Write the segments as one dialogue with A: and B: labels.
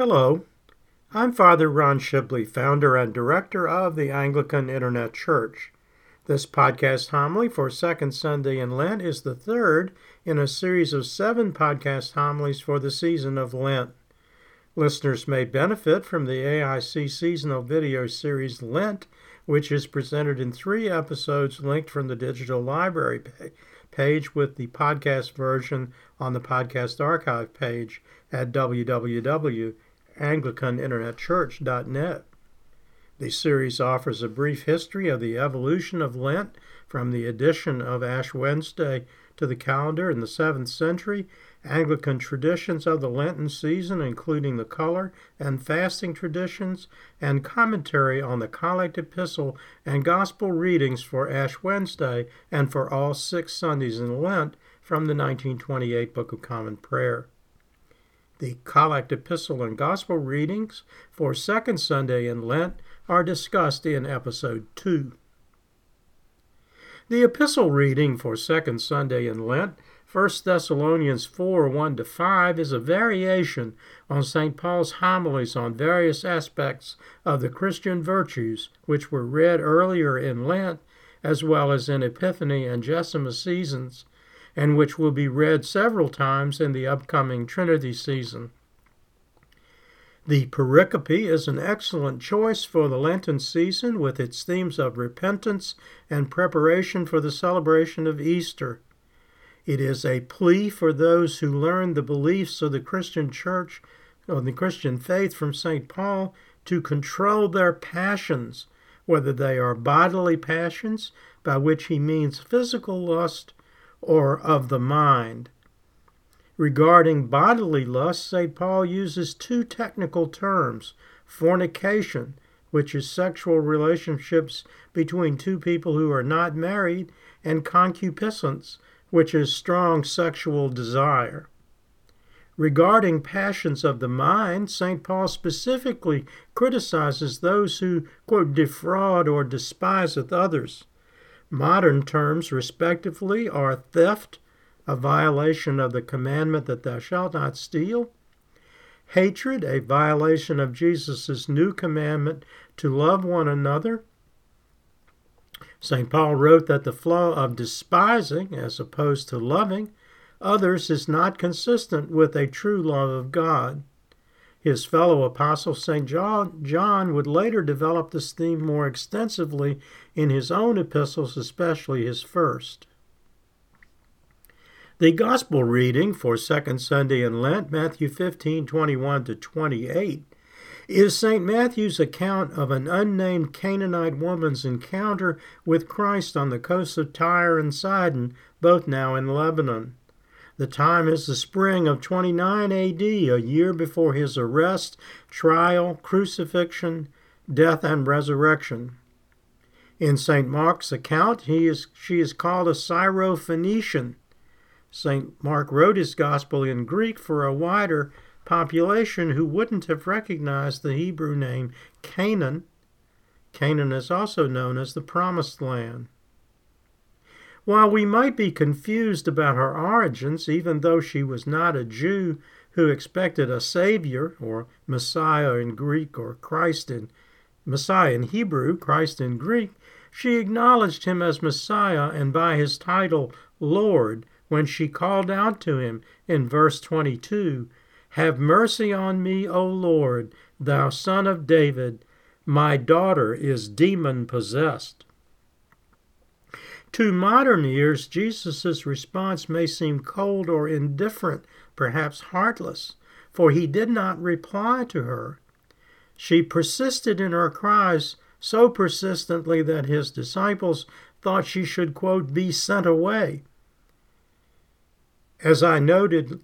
A: Hello, I'm Father Ron Shibley, founder and director of the Anglican Internet Church. This podcast homily for Second Sunday in Lent is the third in a series of seven podcast homilies for the season of Lent. Listeners may benefit from the AIC seasonal video series Lent, which is presented in three episodes linked from the digital library page with the podcast version on the podcast archive page at www.anglicaninternetchurch.net. The series offers a brief history of the evolution of Lent from the addition of Ash Wednesday to the calendar in the 7th century, Anglican traditions of the Lenten season, including the color and fasting traditions, and commentary on the Collect Epistle and Gospel readings for Ash Wednesday and for all six Sundays in Lent from the 1928 Book of Common Prayer. The Collect Epistle and Gospel readings for Second Sunday in Lent are discussed in Episode 2. The epistle reading for Second Sunday in Lent, 1 Thessalonians 4 1 to 5, is a variation on St. Paul's homilies on various aspects of the Christian virtues, which were read earlier in Lent, as well as in Epiphany and Gesima seasons, and which will be read several times in the upcoming Trinity season. The pericope is an excellent choice for the Lenten season with its themes of repentance and preparation for the celebration of Easter. It is a plea for those who learn the beliefs of the Christian church or the Christian faith from St. Paul to control their passions, whether they are bodily passions, by which he means physical lust, or of the mind. Regarding bodily lust, St. Paul uses two technical terms fornication, which is sexual relationships between two people who are not married, and concupiscence, which is strong sexual desire. Regarding passions of the mind, St. Paul specifically criticizes those who, quote, defraud or despiseth others. Modern terms, respectively, are theft, a violation of the commandment that thou shalt not steal. Hatred, a violation of Jesus' new commandment to love one another. St. Paul wrote that the flow of despising, as opposed to loving, others is not consistent with a true love of God. His fellow apostle St. John, John would later develop this theme more extensively in his own epistles, especially his first. The gospel reading for Second Sunday in Lent, Matthew 15 21 to 28, is St. Matthew's account of an unnamed Canaanite woman's encounter with Christ on the coasts of Tyre and Sidon, both now in Lebanon. The time is the spring of 29 AD, a year before his arrest, trial, crucifixion, death, and resurrection. In St. Mark's account, he is, she is called a Syrophoenician, St. Mark wrote his gospel in Greek for a wider population who wouldn't have recognized the Hebrew name Canaan. Canaan is also known as the Promised Land. While we might be confused about her origins, even though she was not a Jew who expected a Savior, or Messiah in Greek, or Christ in Messiah in Hebrew, Christ in Greek, she acknowledged him as Messiah and by his title Lord, when she called out to him in verse 22 Have mercy on me, O Lord, thou son of David. My daughter is demon possessed. To modern ears, Jesus' response may seem cold or indifferent, perhaps heartless, for he did not reply to her. She persisted in her cries so persistently that his disciples thought she should, quote, be sent away. As I noted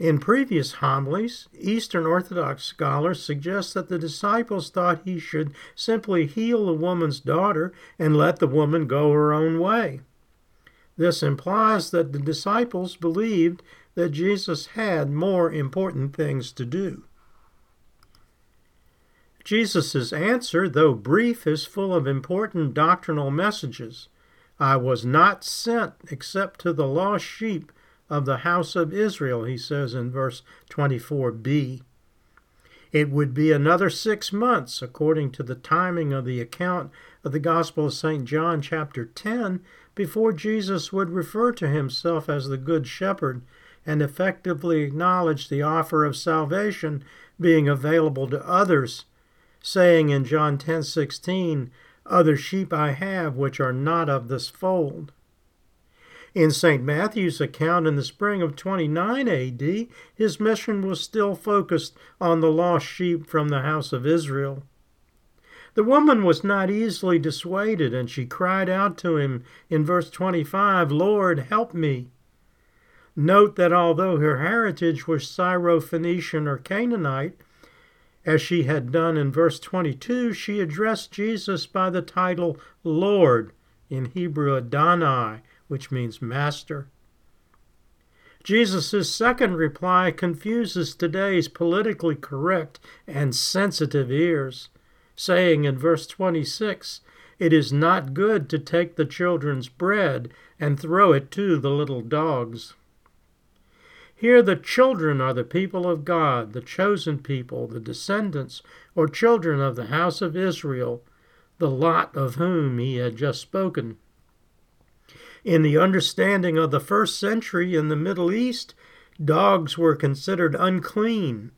A: in previous homilies, Eastern Orthodox scholars suggest that the disciples thought he should simply heal the woman's daughter and let the woman go her own way. This implies that the disciples believed that Jesus had more important things to do. Jesus' answer, though brief, is full of important doctrinal messages. I was not sent except to the lost sheep of the house of Israel, he says in verse 24b. It would be another six months, according to the timing of the account of the Gospel of St. John, chapter 10, before Jesus would refer to himself as the Good Shepherd and effectively acknowledge the offer of salvation being available to others, saying in John 10:16, "Other sheep I have which are not of this fold." In St. Matthew's account in the spring of 29 AD, his mission was still focused on the lost sheep from the house of Israel. The woman was not easily dissuaded, and she cried out to him in verse 25, Lord, help me. Note that although her heritage was Syro-Phoenician or Canaanite, as she had done in verse 22, she addressed Jesus by the title Lord, in Hebrew Adonai, which means master. Jesus' second reply confuses today's politically correct and sensitive ears, saying in verse 26, It is not good to take the children's bread and throw it to the little dogs. Here, the children are the people of God, the chosen people, the descendants or children of the house of Israel, the lot of whom he had just spoken. In the understanding of the first century in the Middle East, dogs were considered unclean.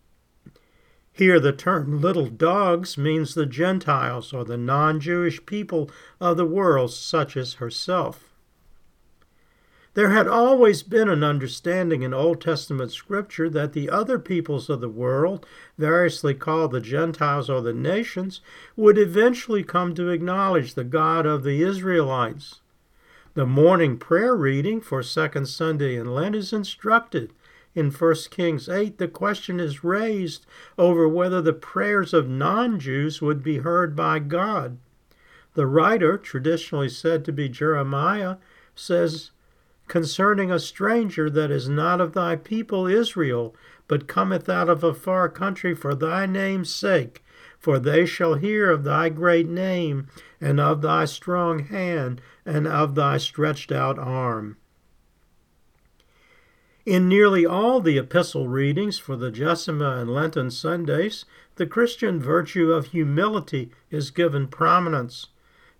A: Here, the term little dogs means the Gentiles or the non Jewish people of the world, such as herself. There had always been an understanding in Old Testament scripture that the other peoples of the world, variously called the Gentiles or the nations, would eventually come to acknowledge the God of the Israelites. The morning prayer reading for Second Sunday in Lent is instructed. In 1 Kings 8, the question is raised over whether the prayers of non Jews would be heard by God. The writer, traditionally said to be Jeremiah, says, Concerning a stranger that is not of thy people Israel, but cometh out of a far country for thy name's sake, for they shall hear of thy great name, and of thy strong hand, and of thy stretched out arm. In nearly all the epistle readings for the Gesima and Lenten Sundays, the Christian virtue of humility is given prominence.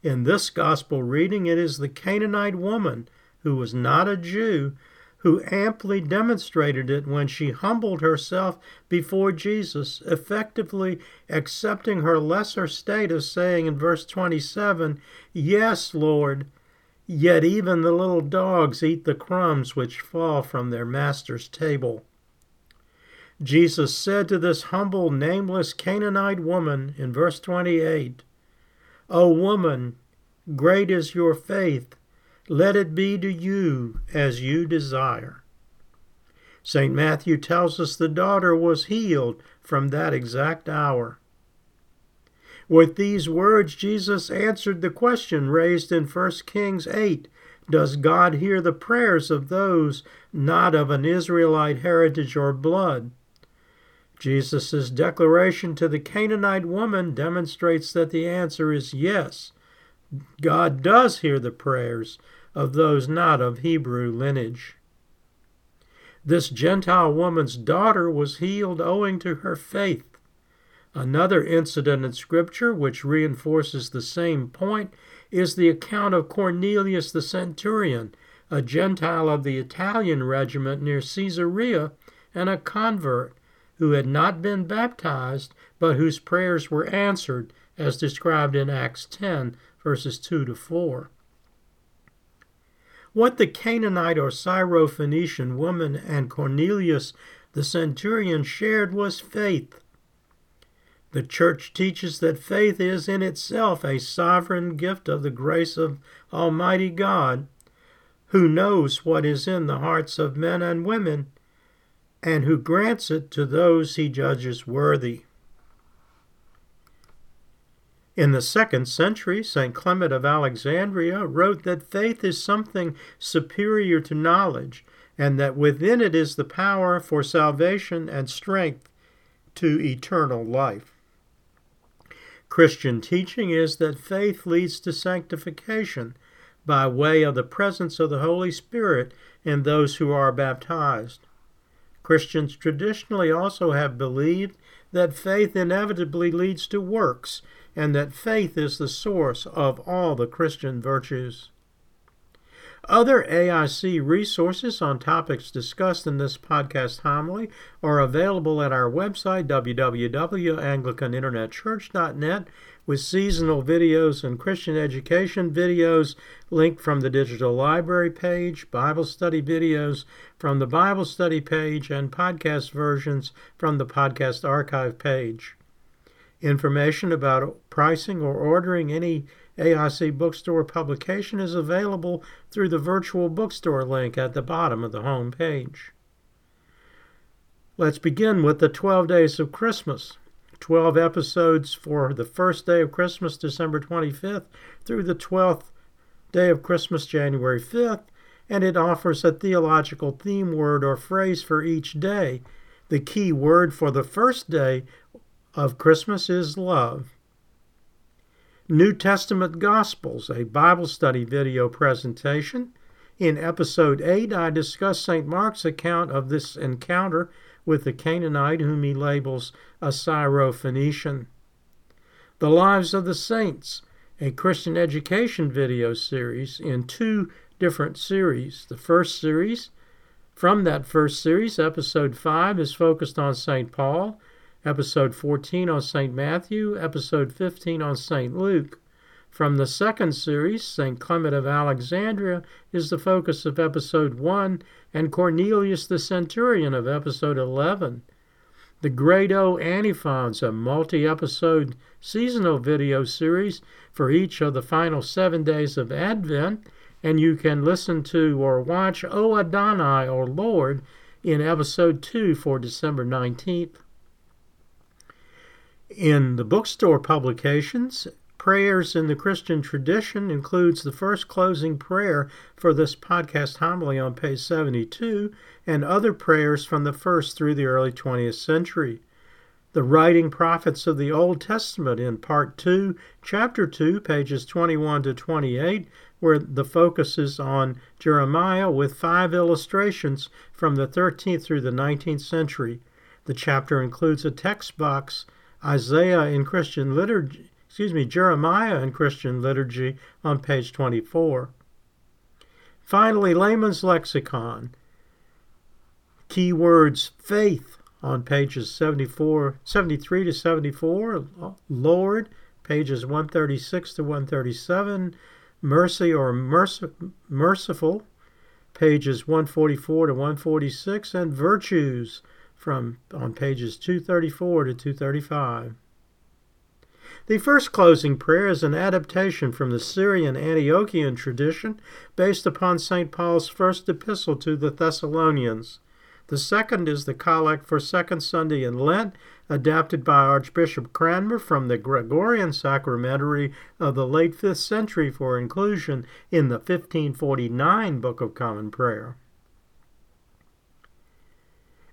A: In this gospel reading, it is the Canaanite woman, who was not a Jew, who amply demonstrated it when she humbled herself before Jesus, effectively accepting her lesser state of saying in verse 27, Yes, Lord, yet even the little dogs eat the crumbs which fall from their master's table. Jesus said to this humble, nameless Canaanite woman in verse 28, O woman, great is your faith let it be to you as you desire. St. Matthew tells us the daughter was healed from that exact hour. With these words, Jesus answered the question raised in 1 Kings 8 Does God hear the prayers of those not of an Israelite heritage or blood? Jesus' declaration to the Canaanite woman demonstrates that the answer is yes. God does hear the prayers of those not of Hebrew lineage. This Gentile woman's daughter was healed owing to her faith. Another incident in Scripture which reinforces the same point is the account of Cornelius the centurion, a Gentile of the Italian regiment near Caesarea and a convert who had not been baptized but whose prayers were answered as described in Acts 10 verses 2 to 4. What the Canaanite or Syro-Phoenician woman and Cornelius the centurion shared was faith. The church teaches that faith is in itself a sovereign gift of the grace of Almighty God, who knows what is in the hearts of men and women, and who grants it to those he judges worthy. In the second century, St. Clement of Alexandria wrote that faith is something superior to knowledge, and that within it is the power for salvation and strength to eternal life. Christian teaching is that faith leads to sanctification by way of the presence of the Holy Spirit in those who are baptized. Christians traditionally also have believed that faith inevitably leads to works, and that faith is the source of all the Christian virtues. Other AIC resources on topics discussed in this podcast homily are available at our website, www.anglicaninternetchurch.net, with seasonal videos and Christian education videos linked from the digital library page, Bible study videos from the Bible study page, and podcast versions from the podcast archive page. Information about pricing or ordering any AIC Bookstore publication is available through the virtual bookstore link at the bottom of the home page. Let's begin with the 12 days of Christmas. 12 episodes for the first day of Christmas, December 25th, through the 12th day of Christmas, January 5th, and it offers a theological theme word or phrase for each day. The key word for the first day of Christmas is love. New Testament Gospels, a Bible study video presentation. In episode 8, I discuss St. Mark's account of this encounter with the Canaanite whom he labels a Syrophoenician. The Lives of the Saints, a Christian education video series in two different series. The first series, from that first series, episode 5, is focused on St. Paul episode 14 on St. Matthew, episode 15 on St. Luke. From the second series, St. Clement of Alexandria is the focus of episode 1, and Cornelius the Centurion of episode 11. The Great O Antiphons, a multi episode seasonal video series for each of the final seven days of Advent, and you can listen to or watch O Adonai, or Lord, in episode 2 for December 19th. In the bookstore publications, Prayers in the Christian Tradition includes the first closing prayer for this podcast homily on page 72 and other prayers from the first through the early 20th century. The Writing Prophets of the Old Testament in Part 2, Chapter 2, pages 21 to 28, where the focus is on Jeremiah with five illustrations from the 13th through the 19th century. The chapter includes a text box Isaiah in Christian liturgy, excuse me, Jeremiah in Christian liturgy on page 24. Finally, Layman's Lexicon. Keywords faith on pages 74, 73 to 74, Lord, pages 136 to 137, mercy or merc- merciful, pages 144 to 146, and virtues, from on pages 234 to 235. The first closing prayer is an adaptation from the Syrian Antiochian tradition based upon St. Paul's first epistle to the Thessalonians. The second is the collect for Second Sunday in Lent, adapted by Archbishop Cranmer from the Gregorian Sacramentary of the late 5th century for inclusion in the 1549 Book of Common Prayer.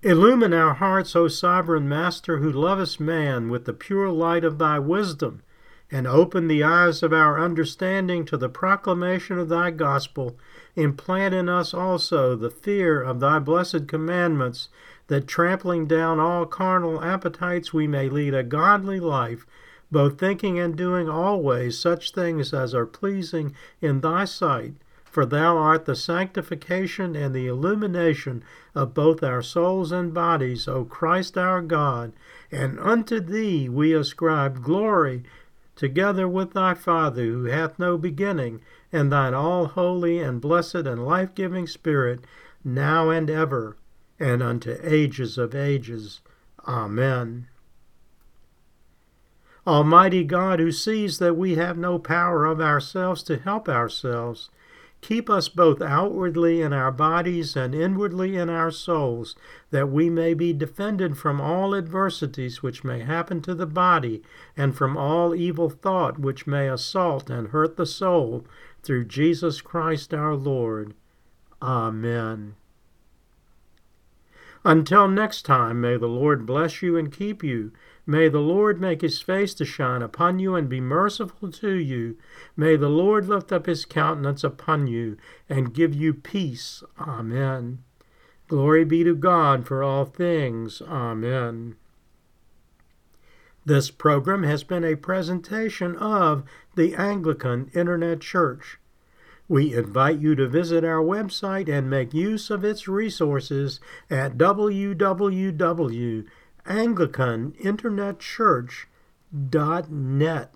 A: Illumine our hearts, O sovereign Master, who lovest man with the pure light of thy wisdom, and open the eyes of our understanding to the proclamation of thy gospel. Implant in us also the fear of thy blessed commandments, that trampling down all carnal appetites we may lead a godly life, both thinking and doing always such things as are pleasing in thy sight for thou art the sanctification and the illumination of both our souls and bodies, O Christ our God, and unto thee we ascribe glory together with thy Father, who hath no beginning, and thine all holy and blessed and life giving Spirit, now and ever, and unto ages of ages. Amen. Almighty God, who sees that we have no power of ourselves to help ourselves, Keep us both outwardly in our bodies and inwardly in our souls, that we may be defended from all adversities which may happen to the body, and from all evil thought which may assault and hurt the soul, through Jesus Christ our Lord. Amen. Until next time, may the Lord bless you and keep you. May the Lord make his face to shine upon you and be merciful to you. May the Lord lift up his countenance upon you and give you peace. Amen. Glory be to God for all things. Amen. This program has been a presentation of the Anglican Internet Church. We invite you to visit our website and make use of its resources at www.anglicaninternetchurch.net.